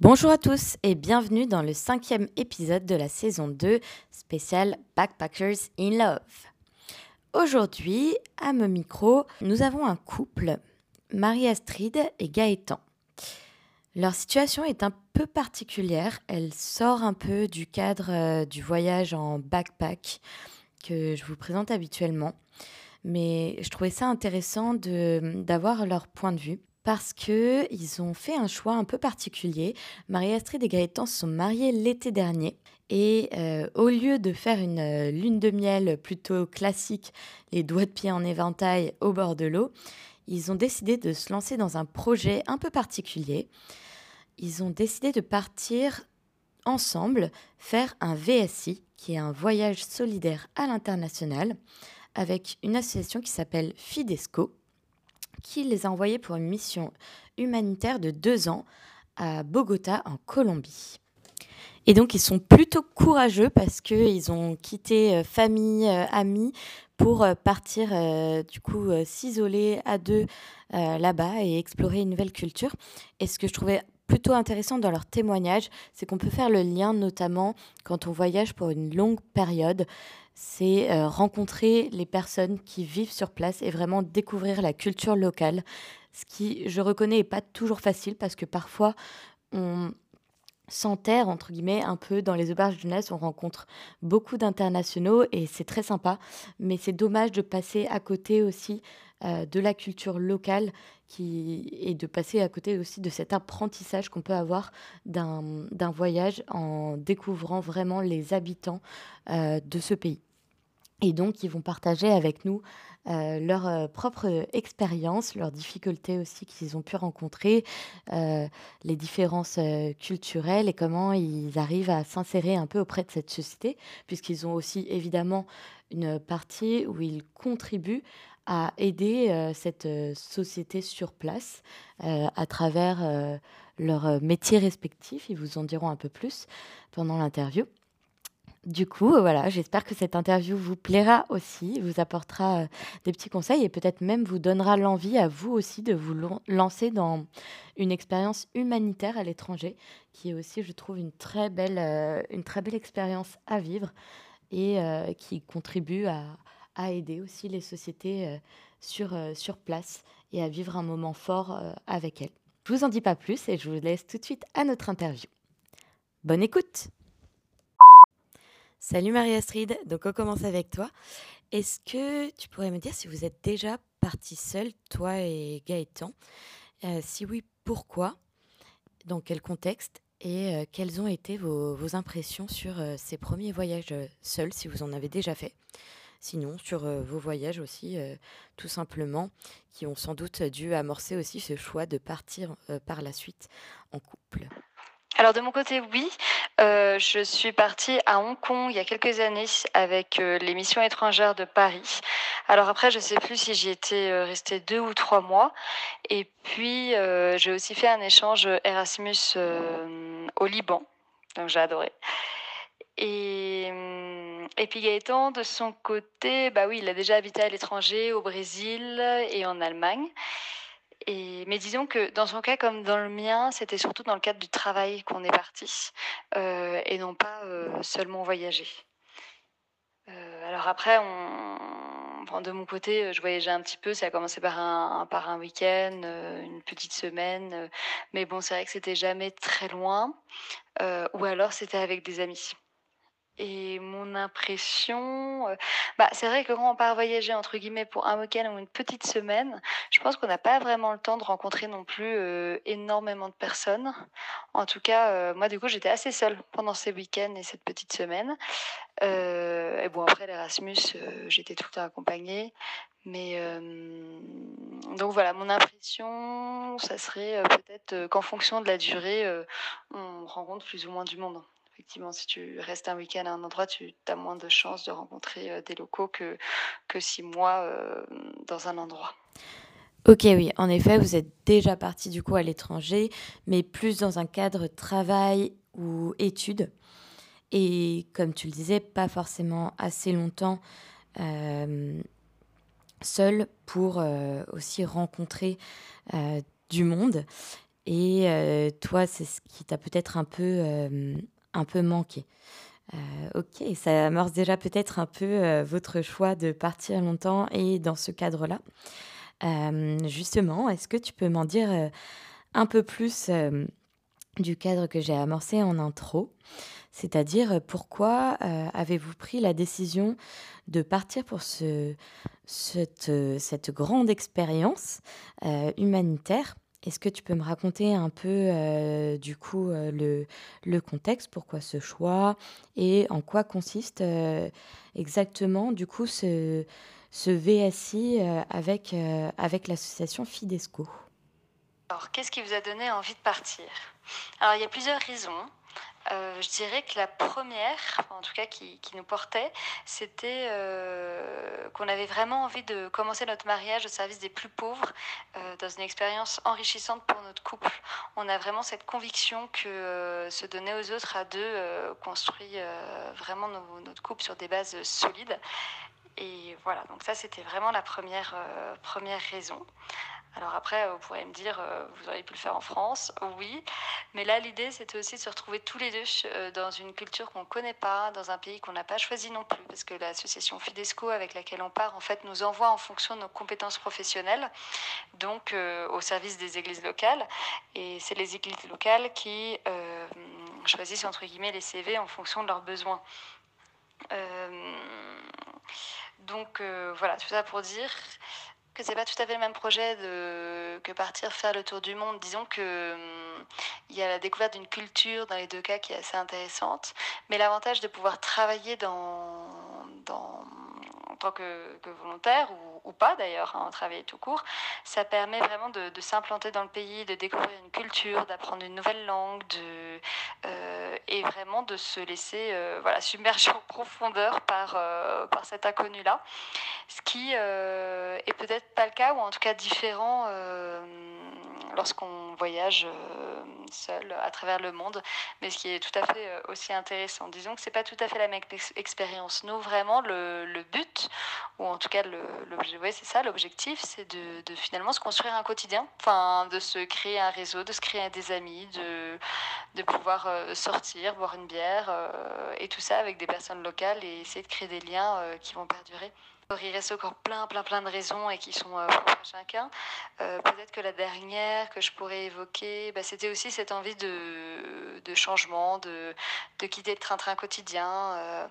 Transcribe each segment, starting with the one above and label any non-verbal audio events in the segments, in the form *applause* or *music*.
Bonjour à tous et bienvenue dans le cinquième épisode de la saison 2 spécial Backpackers in Love. Aujourd'hui, à mon micro, nous avons un couple, Marie-Astrid et Gaëtan. Leur situation est un peu particulière, elle sort un peu du cadre euh, du voyage en backpack que je vous présente habituellement, mais je trouvais ça intéressant d'avoir leur point de vue parce qu'ils ont fait un choix un peu particulier. Marie-Astrid et Gaëtan se sont mariés l'été dernier. Et euh, au lieu de faire une euh, lune de miel plutôt classique, les doigts de pied en éventail au bord de l'eau, ils ont décidé de se lancer dans un projet un peu particulier. Ils ont décidé de partir ensemble faire un VSI, qui est un voyage solidaire à l'international, avec une association qui s'appelle Fidesco qui les a envoyés pour une mission humanitaire de deux ans à Bogota, en Colombie. Et donc, ils sont plutôt courageux parce qu'ils ont quitté euh, famille, euh, amis, pour euh, partir, du coup, s'isoler à deux là-bas et explorer une nouvelle culture. Et ce que je trouvais plutôt intéressant dans leur témoignage, c'est qu'on peut faire le lien, notamment quand on voyage pour une longue période, c'est euh, rencontrer les personnes qui vivent sur place et vraiment découvrir la culture locale. Ce qui, je reconnais, n'est pas toujours facile parce que parfois on s'enterre, entre guillemets, un peu dans les auberges jeunesse. On rencontre beaucoup d'internationaux et c'est très sympa. Mais c'est dommage de passer à côté aussi euh, de la culture locale qui, et de passer à côté aussi de cet apprentissage qu'on peut avoir d'un voyage en découvrant vraiment les habitants euh, de ce pays. Et donc, ils vont partager avec nous euh, leur euh, propre expérience, leurs difficultés aussi qu'ils ont pu rencontrer, euh, les différences culturelles et comment ils arrivent à s'insérer un peu auprès de cette société, puisqu'ils ont aussi évidemment une partie où ils contribuent à aider cette société sur place à travers leurs métiers respectifs. Ils vous en diront un peu plus pendant l'interview. Du coup, euh, voilà, j'espère que cette interview vous plaira aussi, vous apportera euh, des petits conseils et peut-être même vous donnera l'envie à vous aussi de vous lancer dans une expérience humanitaire à l'étranger, qui est aussi, je trouve, une très belle, euh, une très belle expérience à vivre et qui contribue à, aider aussi les sociétés sur, sur place et à vivre un moment fort avec elles. Je vous en dis pas plus et je vous laisse tout de suite à notre interview. Bonne écoute! Salut Marie-Astrid, donc on commence avec toi. Est-ce que tu pourrais me dire si vous êtes déjà partie seule, toi et Gaëtan? Euh, Si oui, pourquoi? Dans quel contexte? Et euh, quelles ont été vos, impressions sur euh, ces premiers voyages seuls, si vous en avez déjà fait? Sinon, sur vos voyages aussi, tout simplement, qui ont sans doute dû amorcer aussi ce choix de partir par la suite en couple. Alors de mon côté, oui. Euh, je suis partie à Hong Kong il y a quelques années avec euh, les missions étrangères de Paris. Alors après, je ne sais plus si j'y étais euh, restée deux ou trois mois. Et puis, j'ai aussi fait un échange Erasmus au Liban. Donc j'ai adoré. Et, et puis Gaëtan, de son côté, bah oui, il a déjà habité à l'étranger, au Brésil et en Allemagne mais disons que dans son cas comme dans le mien, c'était surtout dans le cadre du travail qu'on est parti euh, et non pas euh, seulement voyager. Euh, alors après, on, de mon côté, je voyageais un petit peu. Ça a commencé par un, par un week-end, une petite semaine, mais bon, c'est vrai que c'était jamais très loin. ou alors c'était avec des amis. Et mon impression, euh, bah, c'est vrai que quand on part voyager entre guillemets pour un week-end ou une petite semaine, je pense qu'on n'a pas vraiment le temps de rencontrer non plus euh, énormément de personnes. En tout cas, euh, moi du coup, j'étais assez seule pendant ces week-ends et cette petite semaine. et bon, après l'Erasmus, j'étais tout le temps accompagnée. Mais donc voilà, mon impression, ça serait peut-être qu'en fonction de la durée, on rencontre plus ou moins du monde effectivement, si tu restes un week-end à un endroit, tu as moins de chances de rencontrer euh, des locaux que, que six mois euh, dans un endroit. Ok, oui, en effet, vous êtes déjà parti du coup à l'étranger, mais plus dans un cadre travail ou études. Et comme tu le disais, pas forcément assez longtemps euh, seul pour aussi rencontrer du monde. Et toi, c'est ce qui t'a peut-être un peu, un peu manqué. ok, ça amorce déjà peut-être un peu votre choix de partir longtemps et dans ce cadre-là. justement, est-ce que tu peux m'en dire un peu plus du cadre que j'ai amorcé en intro? C'est-à-dire pourquoi avez-vous pris la décision de partir pour ce, cette, cette grande expérience humanitaire? Est-ce que tu peux me raconter un peu du coup le, le, contexte, pourquoi ce choix et en quoi consiste exactement du coup ce, ce VSI avec, avec l'association Fidesco? Alors qu'est-ce qui vous a donné envie de partir? Alors il y a plusieurs raisons. Euh, je dirais que la première, en tout cas qui, nous portait, c'était euh, qu'on avait vraiment envie de commencer notre mariage au service des plus pauvres, euh, dans une expérience enrichissante pour notre couple. On a vraiment cette conviction que se donner aux autres à deux construit vraiment notre couple sur des bases solides. Et voilà, donc ça c'était vraiment la première, première raison. Alors après, vous pourrez me dire, euh, vous auriez pu le faire en France, oui. Mais là, l'idée, c'était aussi de se retrouver tous les deux euh, dans une culture qu'on ne connaît pas, dans un pays qu'on n'a pas choisi non plus, parce que l'association Fidesco avec laquelle on part, en fait, nous envoie en fonction de nos compétences professionnelles, donc euh, au service des églises locales. Et c'est les églises locales qui choisissent, entre guillemets, les CV en fonction de leurs besoins. donc voilà, tout ça pour dire que c'est pas tout à fait le même projet de, que partir faire le tour du monde. Disons que hum, il y a la découverte d'une culture dans les deux cas qui est assez intéressante, mais l'avantage de pouvoir travailler dans, dans tant que, volontaire ou pas d'ailleurs, hein, travailler tout court, ça permet vraiment de, s'implanter dans le pays, de découvrir une culture, d'apprendre une nouvelle langue, de, euh, et vraiment de se laisser euh, voilà, submerger *laughs* en profondeur par, euh, par cet inconnu-là. Ce qui est peut-être pas le cas, ou en tout cas différent lorsqu'on voyage seul à travers le monde, mais ce qui est tout à fait aussi intéressant. Disons que c'est pas tout à fait la même expérience. Nous, vraiment, le, but, ou en tout cas l'objectif, ouais, c'est ça l'objectif, c'est de, finalement se construire un quotidien, enfin de se créer un réseau, de se créer des amis, de, pouvoir euh, sortir, boire une bière euh, et tout ça avec des personnes locales et essayer de créer des liens euh, qui vont perdurer. Il reste encore plein, plein, plein de raisons et qui sont propres à chacun. Peut-être que la dernière que je pourrais évoquer, bah, c'était aussi cette envie de, changement, de, de quitter le train-train quotidien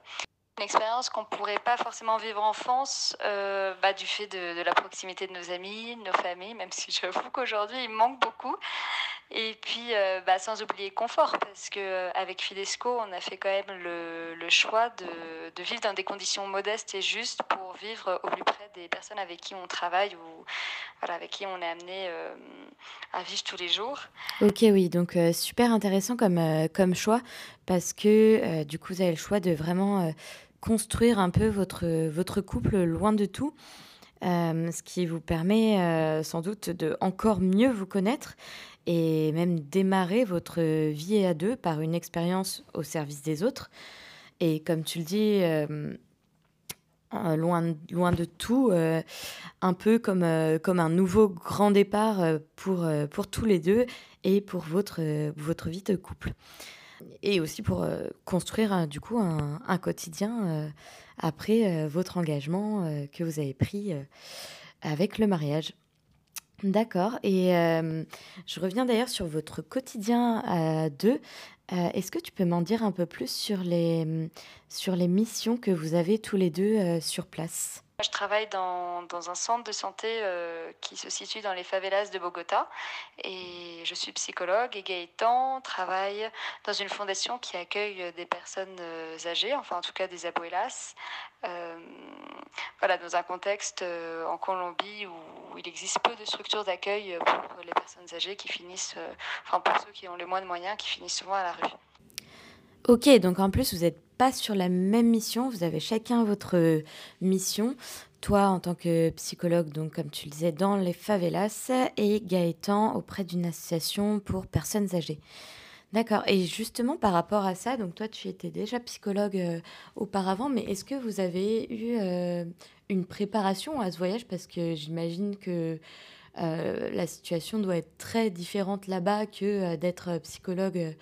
une expérience qu'on ne pourrait pas forcément vivre en France euh, bah, du fait de, la proximité de nos amis, de nos familles, même si *laughs* j'avoue qu'aujourd'hui il manque beaucoup. Et puis euh, bah, sans oublier confort, parce qu'avec Fidesco, on a fait quand même le, choix de, vivre dans des conditions modestes et justes pour vivre au plus près des personnes avec qui on travaille ou voilà, avec qui on est amené euh, à vivre tous les jours. Ok, oui, donc super intéressant comme, comme choix, parce que du coup, vous avez le choix de vraiment construire un peu votre, votre couple loin de tout, euh, ce qui vous permet euh, sans doute de encore mieux vous connaître et même démarrer votre vie à deux par une expérience au service des autres. Et comme tu le dis, euh, loin, loin de tout, un peu comme, comme un nouveau grand départ pour, pour tous les deux et pour votre, votre vie de couple et aussi pour euh, construire euh, du coup un, quotidien euh, après votre engagement que vous avez pris avec le mariage. D'accord. Et je reviens d'ailleurs sur votre quotidien à. Est-ce que tu peux m'en dire un peu plus sur les, sur les missions que vous avez tous les deux sur place? Je travaille dans, dans, un centre de santé euh, qui se situe dans les favelas de Bogota et je suis psychologue et Gaëtan travaille dans une fondation qui accueille des personnes euh, âgées, enfin en tout cas des abuelas, euh, voilà, dans un contexte en Colombie où il existe peu de structures d'accueil pour les personnes âgées qui finissent, enfin pour ceux qui ont les moins de moyens, qui finissent souvent à la rue. Ok, donc en plus vous êtes pas sur la même mission, vous avez chacun votre mission. Toi, en tant que psychologue, donc comme tu le disais, dans les favelas, et Gaëtan auprès d'une association pour personnes âgées. D'accord. Et justement, par rapport à ça, donc toi, tu étais déjà psychologue euh, auparavant, mais est-ce que vous avez eu euh, une préparation à ce voyage? Parce que j'imagine que la situation doit être très différente là-bas que d'être psychologue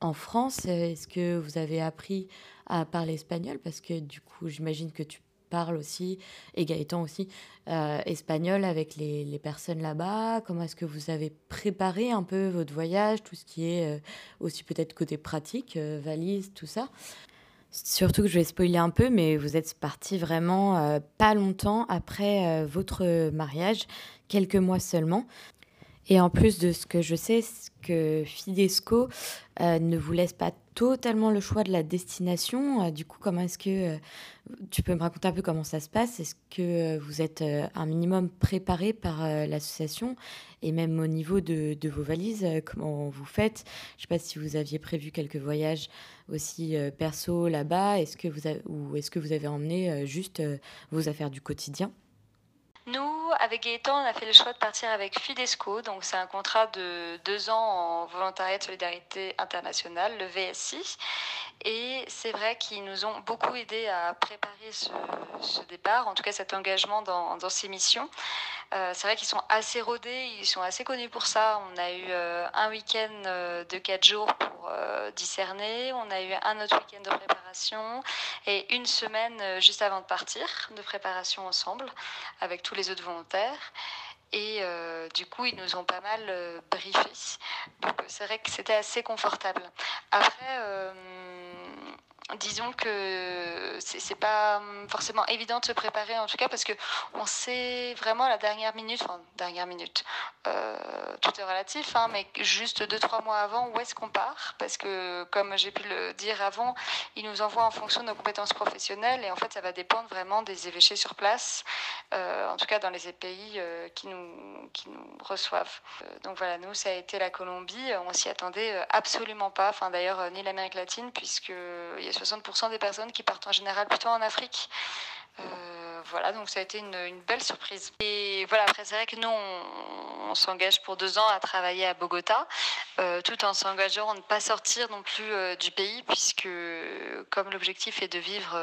en France. Est-ce que vous avez appris à parler espagnol? Parce que du coup, j'imagine que tu parles aussi, et Gaëtan aussi, espagnol avec les, les personnes là-bas. Comment est-ce que vous avez préparé un peu votre voyage, tout ce qui est aussi peut-être côté pratique, valise, tout ça? Surtout que je vais spoiler un peu, mais vous êtes parti vraiment euh, pas longtemps après euh, votre mariage, quelques mois seulement. Et en plus de ce que je sais, que Fidesco euh, ne vous laisse pas totalement le choix de la destination. du coup, comment est-ce que tu peux me raconter un peu comment ça se passe? Est-ce que vous êtes un minimum préparé par l'association? Et même au niveau de, vos valises, comment vous faites? Je ne sais pas si vous aviez prévu quelques voyages aussi euh, perso là-bas. Est-ce que vous ou est-ce que vous avez emmené euh, juste euh, vos affaires du quotidien? Nous, avec Gaëtan, on a fait le choix de partir avec Fidesco. Donc, c'est un contrat de deux ans en volontariat de solidarité internationale, le VSI. Et c'est vrai qu'ils nous ont beaucoup aidé à préparer ce, départ, en tout cas cet engagement dans, ces missions. Euh, c'est vrai qu'ils sont assez rodés, ils sont assez connus pour ça. On a eu euh, un week-end euh, de quatre jours pour discerner, on a eu un autre week-end de préparation et une semaine juste avant de partir de préparation ensemble avec tous les autres volontaires. Et du coup, ils nous ont pas mal briefés. Donc, c'est vrai que c'était assez confortable. Après, disons que c'est pas forcément évident de se préparer en tout cas parce que on sait vraiment à la dernière minute, enfin dernière minute, euh, tout est relatif, hein, mais juste deux trois mois avant où est-ce qu'on part? Parce que comme j'ai pu le dire avant, ils nous envoient en fonction de nos compétences professionnelles et en fait ça va dépendre vraiment des évêchés sur place, euh, en tout cas dans les pays euh, qui nous qui nous reçoivent. donc voilà, nous ça a été la Colombie, on s'y attendait absolument pas, enfin d'ailleurs ni l'Amérique latine puisque y a 60% des personnes qui partent en général plutôt en Afrique. Euh, voilà, donc ça a été une, belle surprise. Et voilà, après, c'est vrai que nous, on, s'engage pour deux ans à travailler à Bogota, euh, tout en s'engageant à ne pas sortir non plus euh, du pays, puisque comme l'objectif est de vivre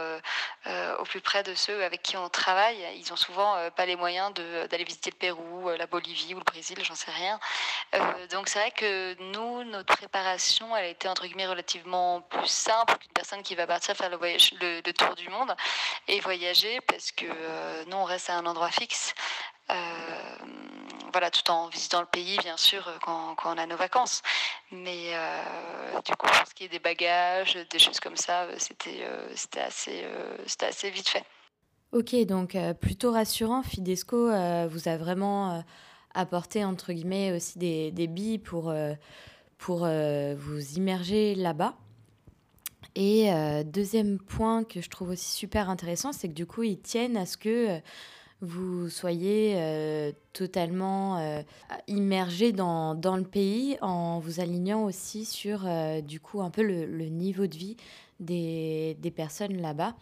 au plus près de ceux avec qui on travaille, ils ont souvent pas les moyens d'aller visiter le Pérou, la Bolivie ou le Brésil, j'en sais rien. donc c'est vrai que nous, notre préparation, elle a été entre guillemets relativement plus simple qu'une personne qui va partir faire le, voyage, le tour du monde et voyager, parce que euh, nous, on reste à un endroit fixe. Euh, voilà, tout en visitant le pays, bien sûr, euh, quand, on a nos vacances. Mais du coup, pour ce qui est des bagages, des choses comme ça, c'était assez, assez vite fait. Ok, donc plutôt rassurant, Fidesco vous a vraiment apporté, entre guillemets, aussi des, des billes pour, pour vous immerger là-bas. Et euh, deuxième point que je trouve aussi super intéressant, c'est que du coup, ils tiennent à ce que euh, vous soyez euh, totalement immergé dans, dans, le pays en vous alignant aussi sur du coup un peu le, niveau de vie des, des personnes là-bas.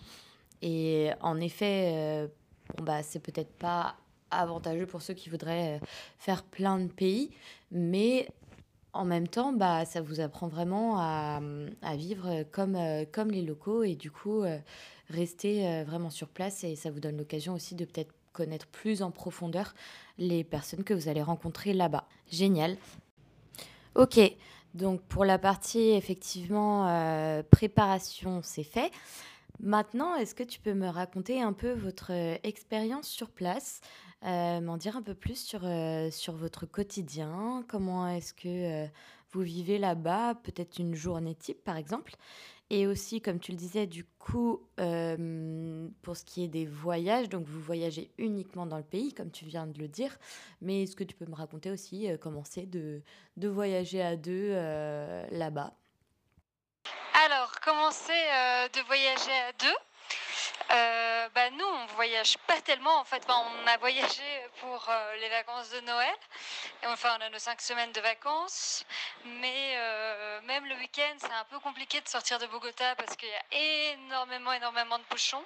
Et en effet, bon, bah, c'est peut-être pas avantageux pour ceux qui voudraient faire plein de pays, mais en même temps, bah, ça vous apprend vraiment à, vivre comme, euh, comme les locaux et du coup, euh, rester euh, vraiment sur place et ça vous donne l'occasion aussi de peut-être connaître plus en profondeur les personnes que vous allez rencontrer là-bas. Génial. Ok, donc pour la partie effectivement préparation, c'est fait. Maintenant, est-ce que tu peux me raconter un peu votre expérience sur place? Euh, m'en dire un peu plus sur, euh, sur votre quotidien. Comment est-ce que euh, vous vivez là-bas? Peut-être une journée type, par exemple. Et aussi, comme tu le disais, du coup, pour ce qui est des voyages, donc vous voyagez uniquement dans le pays, comme tu viens de le dire. Mais est-ce que tu peux me raconter aussi comment c'est de, de voyager à deux là-bas? Alors, comment c'est de voyager à deux? Euh, bah nous, on voyage pas tellement. En fait, on a voyagé pour euh, les vacances de Noël. Et enfin, on a nos cinq semaines de vacances. Mais euh, même le week-end, c'est un peu compliqué de sortir de Bogota parce qu'il y a énormément, énormément de bouchons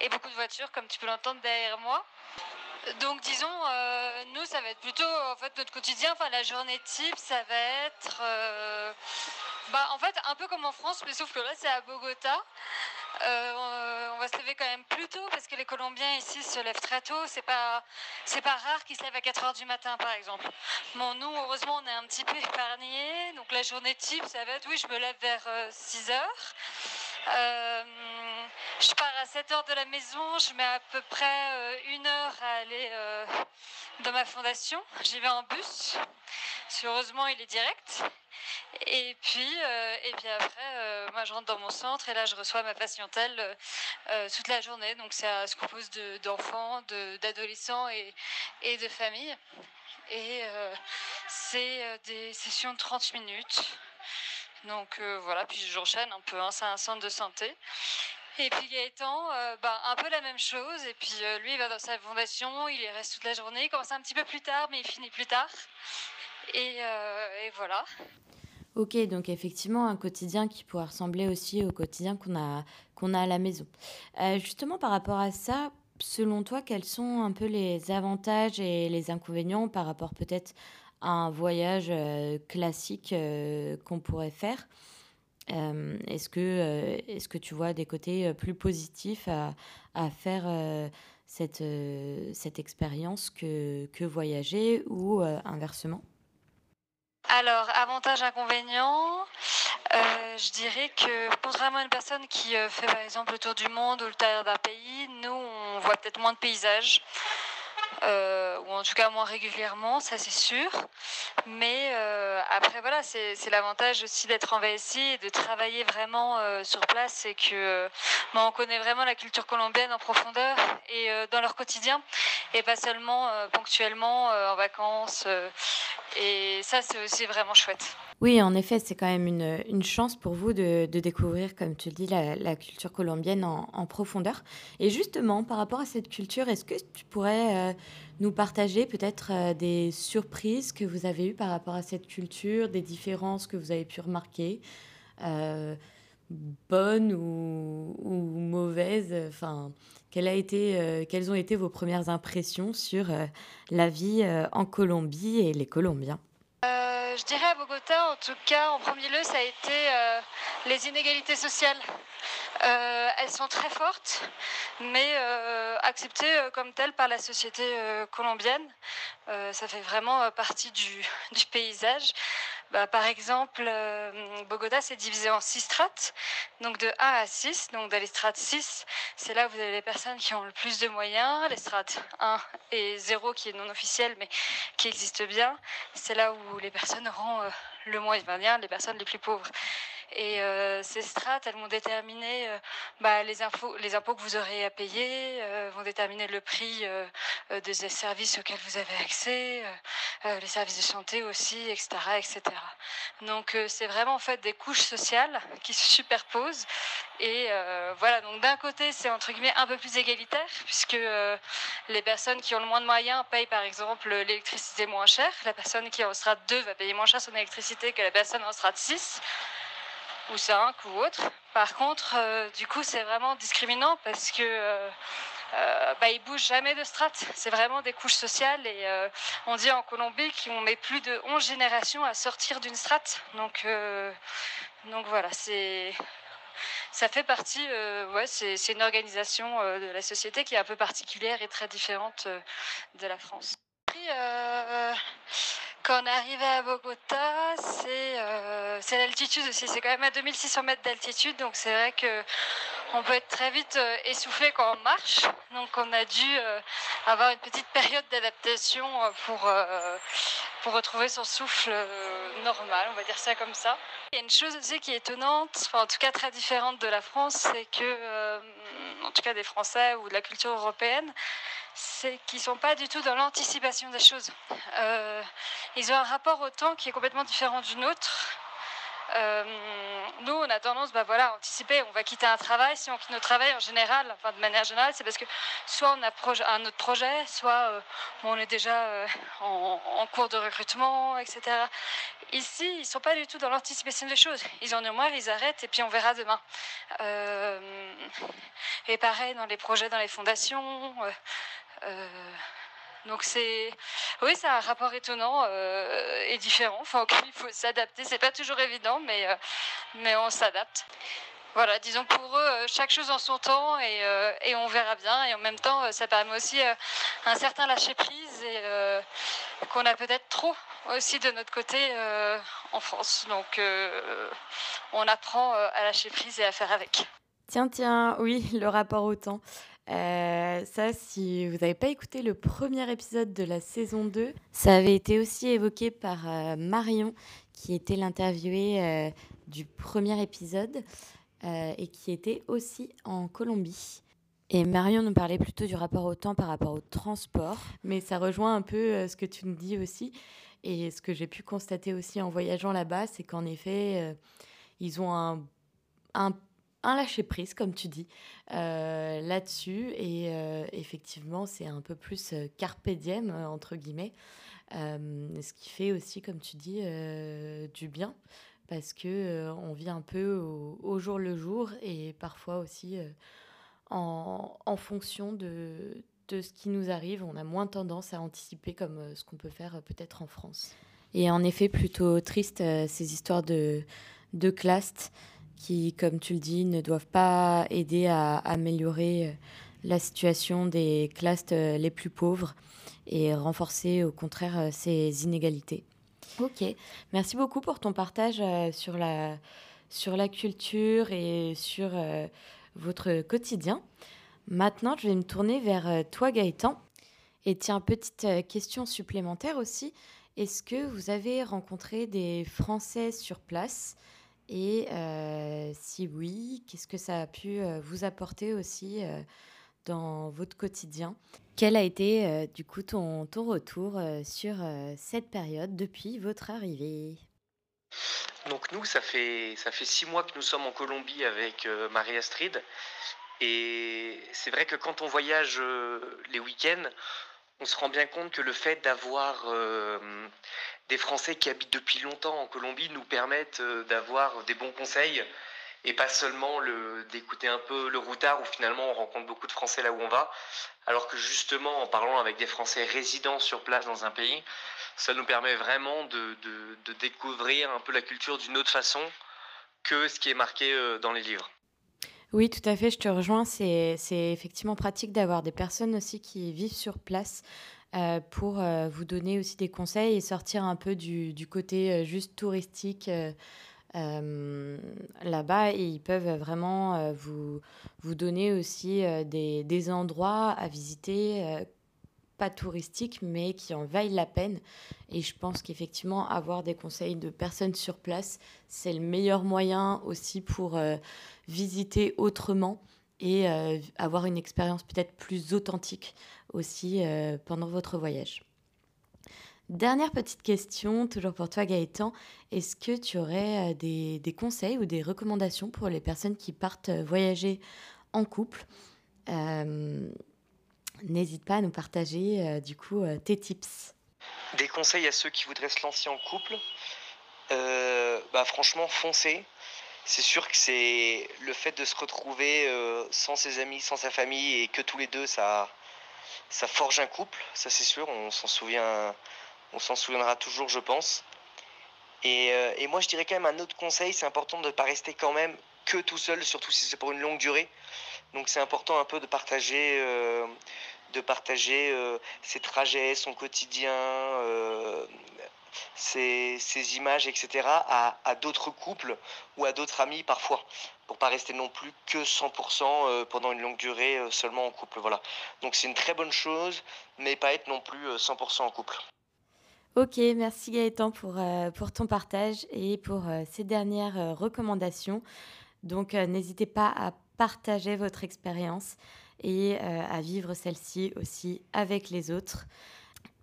et beaucoup de voitures, comme tu peux l'entendre derrière moi. Donc disons, nous, ça va être plutôt en fait notre quotidien. Enfin, la journée type, ça va être, bah, en fait, un peu comme en France, mais sauf que là, c'est à Bogota. Euh, on va se lever quand même plus tôt parce que les Colombiens ici se lèvent très tôt. C'est pas, c'est pas rare qu'ils se lèvent à 4 heures du matin, par exemple. Bon, nous, heureusement, on est un petit peu épargnés. Donc la journée type, ça va être, oui, je me lève vers 6 heures. je pars à 7 heures de la maison. Je mets à peu près une heure à aller dans ma fondation. J'y vais en bus. Heureusement, il est direct. Et puis, euh, et puis après, euh, moi, je rentre dans mon centre et là, je reçois ma patientèle euh, toute la journée. Donc, ça se compose d'enfants, d'adolescents et, et, de familles. Et c'est des sessions de 30 minutes. Donc, voilà, puis j'enchaîne un peu. Hein, c'est un centre de santé. Et puis Gaëtan, bah, un peu la même chose. Et puis lui, il va dans sa fondation, il y reste toute la journée. Il commence un petit peu plus tard, mais il finit plus tard. Et, et voilà. Ok, donc effectivement, un quotidien qui pourrait ressembler aussi au quotidien qu'on a, qu'on a à la maison. Euh, justement, par rapport à ça, selon toi, quels sont un peu les avantages et les inconvénients par rapport peut-être à un voyage euh, classique euh, qu'on pourrait faire? Est-ce que, est-ce que tu vois des côtés plus positifs à, faire cette, cette expérience que, que voyager ou inversement? Alors, avantage, inconvénient, euh, je dirais que contrairement à une personne qui euh, fait par exemple le tour du monde ou le tailleur d'un pays, nous on voit peut-être moins de paysages. Euh, ou en tout cas moins régulièrement, ça c'est sûr. Mais euh, après voilà, c'est l'avantage aussi d'être en VSI et de travailler vraiment euh, sur place, c'est que on connaît vraiment la culture colombienne en profondeur et dans leur quotidien, et pas seulement ponctuellement en vacances. et ça c'est aussi vraiment chouette. Oui, en effet, c'est quand même une, chance pour vous de, découvrir, comme tu le dis, la, culture colombienne en, profondeur. Et justement, par rapport à cette culture, est-ce que tu pourrais euh, nous partager peut-être euh, des surprises que vous avez eues par rapport à cette culture, des différences que vous avez pu remarquer, euh, bonnes ou, mauvaises? Enfin, quelles ont été vos premières impressions sur la vie en Colombie et les Colombiens? Je dirais à Bogota, en tout cas, en premier lieu, ça a été euh, les inégalités sociales. Euh, elles sont très fortes, mais euh, acceptées comme telles par la société colombienne. ça fait vraiment partie du *laughs* paysage. Bah, par exemple, Bogota, c'est divisé en six strates, donc de 1 à 6. Donc dans les strates 6, c'est là où vous avez les personnes qui ont le plus de moyens. Les strates 1 et 0, qui est non officiel, mais qui existe bien, c'est là où les personnes auront euh, le moins bien, les personnes les plus pauvres. Et euh, ces strates, elles vont déterminer euh, bah, les, infos, les impôts que vous aurez à payer, euh, vont déterminer le prix des services auxquels vous avez accès, les services de santé aussi, etc. etc. Donc c'est vraiment en fait des couches sociales qui se superposent. Et voilà, donc d'un côté c'est entre guillemets un peu plus égalitaire, puisque les personnes qui ont le moins de moyens payent par exemple l'électricité moins cher. La personne qui est en strate 2 va payer moins cher son électricité que la personne en strate 6 ou 5 ou autre. Par contre, euh, du coup, c'est vraiment discriminant parce que euh, euh, bah, ils bougent jamais de strates. C'est vraiment des couches sociales et euh, on dit en Colombie qu'on met plus de 11 générations à sortir d'une strate. Donc, euh, donc voilà, c'est ça fait partie, ouais, c'est une organisation de la société qui est un peu particulière et très différente de la France. Quand on est arrivé à Bogota, c'est euh, l'altitude aussi. C'est quand même à 2600 mètres d'altitude, donc c'est vrai que on peut être très vite euh, essoufflé quand on marche. Donc on a dû euh, avoir une petite période d'adaptation pour, pour retrouver son souffle normal, on va dire ça comme ça. Il y a une chose aussi qui est étonnante, en tout cas très différente de la France, c'est que, en tout cas des Français ou de la culture européenne, c'est qu'ils sont pas du tout dans l'anticipation des choses. Euh, ils ont un rapport au temps qui est complètement différent du nôtre. Euh, nous, on a tendance, bah voilà, à anticiper. On va quitter un travail. Si on quitte notre travail, en général, enfin de manière générale, c'est parce que soit on a un autre projet, soit euh, on est déjà euh, en, cours de recrutement, etc. Ici, ils sont pas du tout dans l'anticipation des choses. Ils en ont marre, ils arrêtent et puis on verra demain. Et pareil dans les projets, dans les fondations. Donc c'est, oui, c'est un rapport étonnant euh, et différent. Enfin, il faut s'adapter. C'est pas toujours évident, mais euh, mais on s'adapte. voilà, disons pour eux, chaque chose en son temps et, et on verra bien. Et en même temps, ça permet aussi un certain lâcher prise et qu'on a peut-être trop aussi de notre côté en France. Donc on apprend à lâcher prise et à faire avec. Tiens, tiens, oui, le rapport au temps. Euh, ça, si vous n'avez pas écouté le premier épisode de la saison 2, ça avait été aussi évoqué par euh, Marion, qui était l'interviewée euh, du premier épisode et qui était aussi en Colombie. Et Marion nous parlait plutôt du rapport au temps par rapport au transport, mais ça rejoint un peu ce que tu nous dis aussi. Et ce que j'ai pu constater aussi en voyageant là-bas, c'est qu'en effet, ils ont un, un un lâcher prise, comme tu dis, euh, là-dessus. Et euh, effectivement, c'est un peu plus euh, carpe diem, entre guillemets. ce qui fait aussi, comme tu dis, du bien. Parce que on vit un peu au, jour le jour et parfois aussi en, fonction de, ce qui nous arrive, on a moins tendance à anticiper comme ce qu'on peut faire peut-être en France. Et en effet, plutôt triste ces histoires de, de classe qui, comme tu le dis, ne doivent pas aider à améliorer euh, la situation des classes euh, les plus pauvres et renforcer au contraire euh, ces inégalités. Ok, merci beaucoup pour ton partage sur la, sur la culture et sur votre quotidien. Maintenant, je vais me tourner vers toi, Gaëtan. Et tiens, petite question supplémentaire aussi. Est-ce que vous avez rencontré des Français sur place et euh, si oui, qu'est-ce que ça a pu euh, vous apporter aussi euh, dans votre quotidien? Quel a été du coup ton, ton retour sur cette période depuis votre arrivée? Donc nous, ça fait, ça fait six mois que nous sommes en Colombie avec Marie-Astrid. Et c'est vrai que quand on voyage les week-ends, on se rend bien compte que le fait d'avoir euh, des Français qui habitent depuis longtemps en Colombie nous permettent euh, d'avoir des bons conseils et pas seulement d'écouter un peu le routard où finalement on rencontre beaucoup de Français là où on va, alors que justement en parlant avec des Français résidents sur place dans un pays, ça nous permet vraiment de, de découvrir un peu la culture d'une autre façon que ce qui est marqué euh, dans les livres. Oui, tout à fait, je te rejoins. C'est effectivement pratique d'avoir des personnes aussi qui vivent sur place euh, pour euh, vous donner aussi des conseils et sortir un peu du, du côté euh, juste touristique là-bas. Et ils peuvent vraiment vous, vous donner aussi des, des endroits à visiter pas touristiques, mais qui en vaillent la peine. Et je pense qu'effectivement, avoir des conseils de personnes sur place, c'est le meilleur moyen aussi pour visiter autrement et avoir une expérience peut-être plus authentique aussi euh, pendant votre voyage. Dernière petite question, toujours pour toi Gaëtan. Est-ce que tu aurais des, des, conseils ou des recommandations pour les personnes qui partent voyager en couple? N'hésite pas à nous partager euh, du coup euh, tes tips. Des conseils à ceux qui voudraient se lancer en couple? Euh, bah franchement, foncez. C'est sûr que c'est le fait de se retrouver sans ses amis, sans sa famille et que tous les deux, ça, ça forge un couple. Ça c'est sûr. On s'en souvient, on s'en souviendra toujours, je pense. Et, et, moi, je dirais quand même un autre conseil. C'est important de ne pas rester quand même que tout seul, surtout si c'est pour une longue durée. Donc c'est important un peu de partager, euh, de partager euh, ses trajets, son quotidien, euh, ses, images, etc. à d'autres couples ou à d'autres amis parfois, pour pas rester non plus que 100% pendant une longue durée seulement en couple. Voilà. Donc c'est une très bonne chose, mais pas être non plus 100% en couple. Ok, merci Gaëtan pour, pour ton partage et pour ces dernières recommandations. Donc n'hésitez pas à partager votre expérience et euh, à vivre celle-ci aussi avec les autres.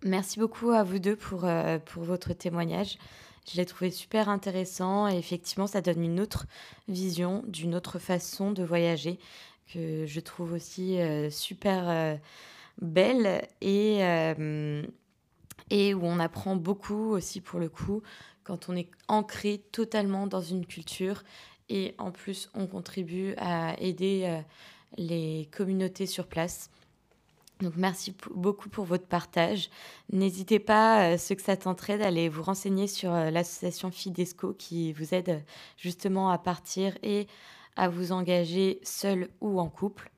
Merci beaucoup à vous deux pour, euh, pour votre témoignage. Je l'ai trouvé super intéressant et effectivement, ça donne une autre vision, d'une autre façon de voyager que je trouve aussi euh, super belle et, et où on apprend beaucoup aussi pour le coup quand on est ancré totalement dans une culture et en plus on contribue à aider euh, les communautés sur place. Donc merci beaucoup pour votre partage. N'hésitez pas, euh, ceux que ça tenterait, d'aller vous renseigner sur euh, l'association Fidesco qui vous aide justement à partir et à vous engager seul ou en couple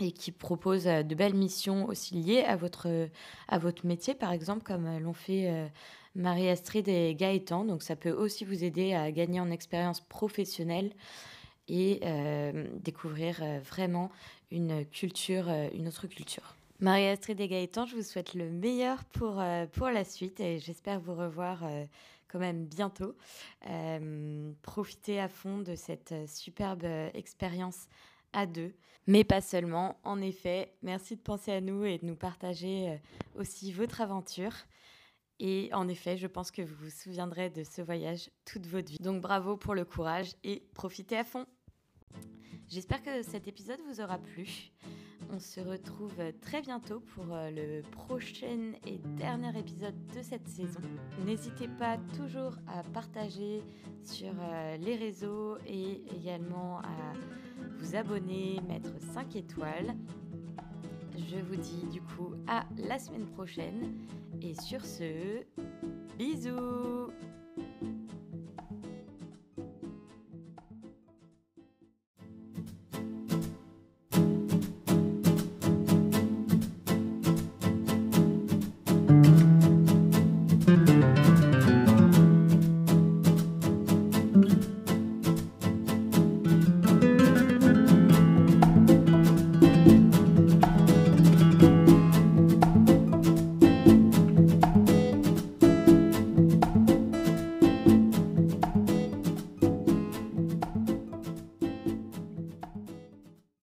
et qui propose euh, de belles missions aussi liées à votre, à votre métier, par exemple, comme euh, l'ont fait euh, Marie-Astrid et Gaëtan. Donc ça peut aussi vous aider à gagner en expérience professionnelle et découvrir vraiment une culture, une autre culture. Marie-Astrid et Gaëtan, je vous souhaite le meilleur pour, pour la suite et j'espère vous revoir quand même bientôt. profitez à fond de cette superbe expérience à deux, mais pas seulement. En effet, merci de penser à nous et de nous partager euh, aussi votre aventure. Et en effet, je pense que vous vous souviendrez de ce voyage toute votre vie. Donc bravo pour le courage et profitez à fond. J'espère que cet épisode vous aura plu. On se retrouve très bientôt pour euh, le prochain et dernier épisode de cette saison. N'hésitez pas toujours à partager sur euh, les réseaux et également à vous abonner, mettre 5 étoiles. Je vous dis du coup à la semaine prochaine et sur ce, bisous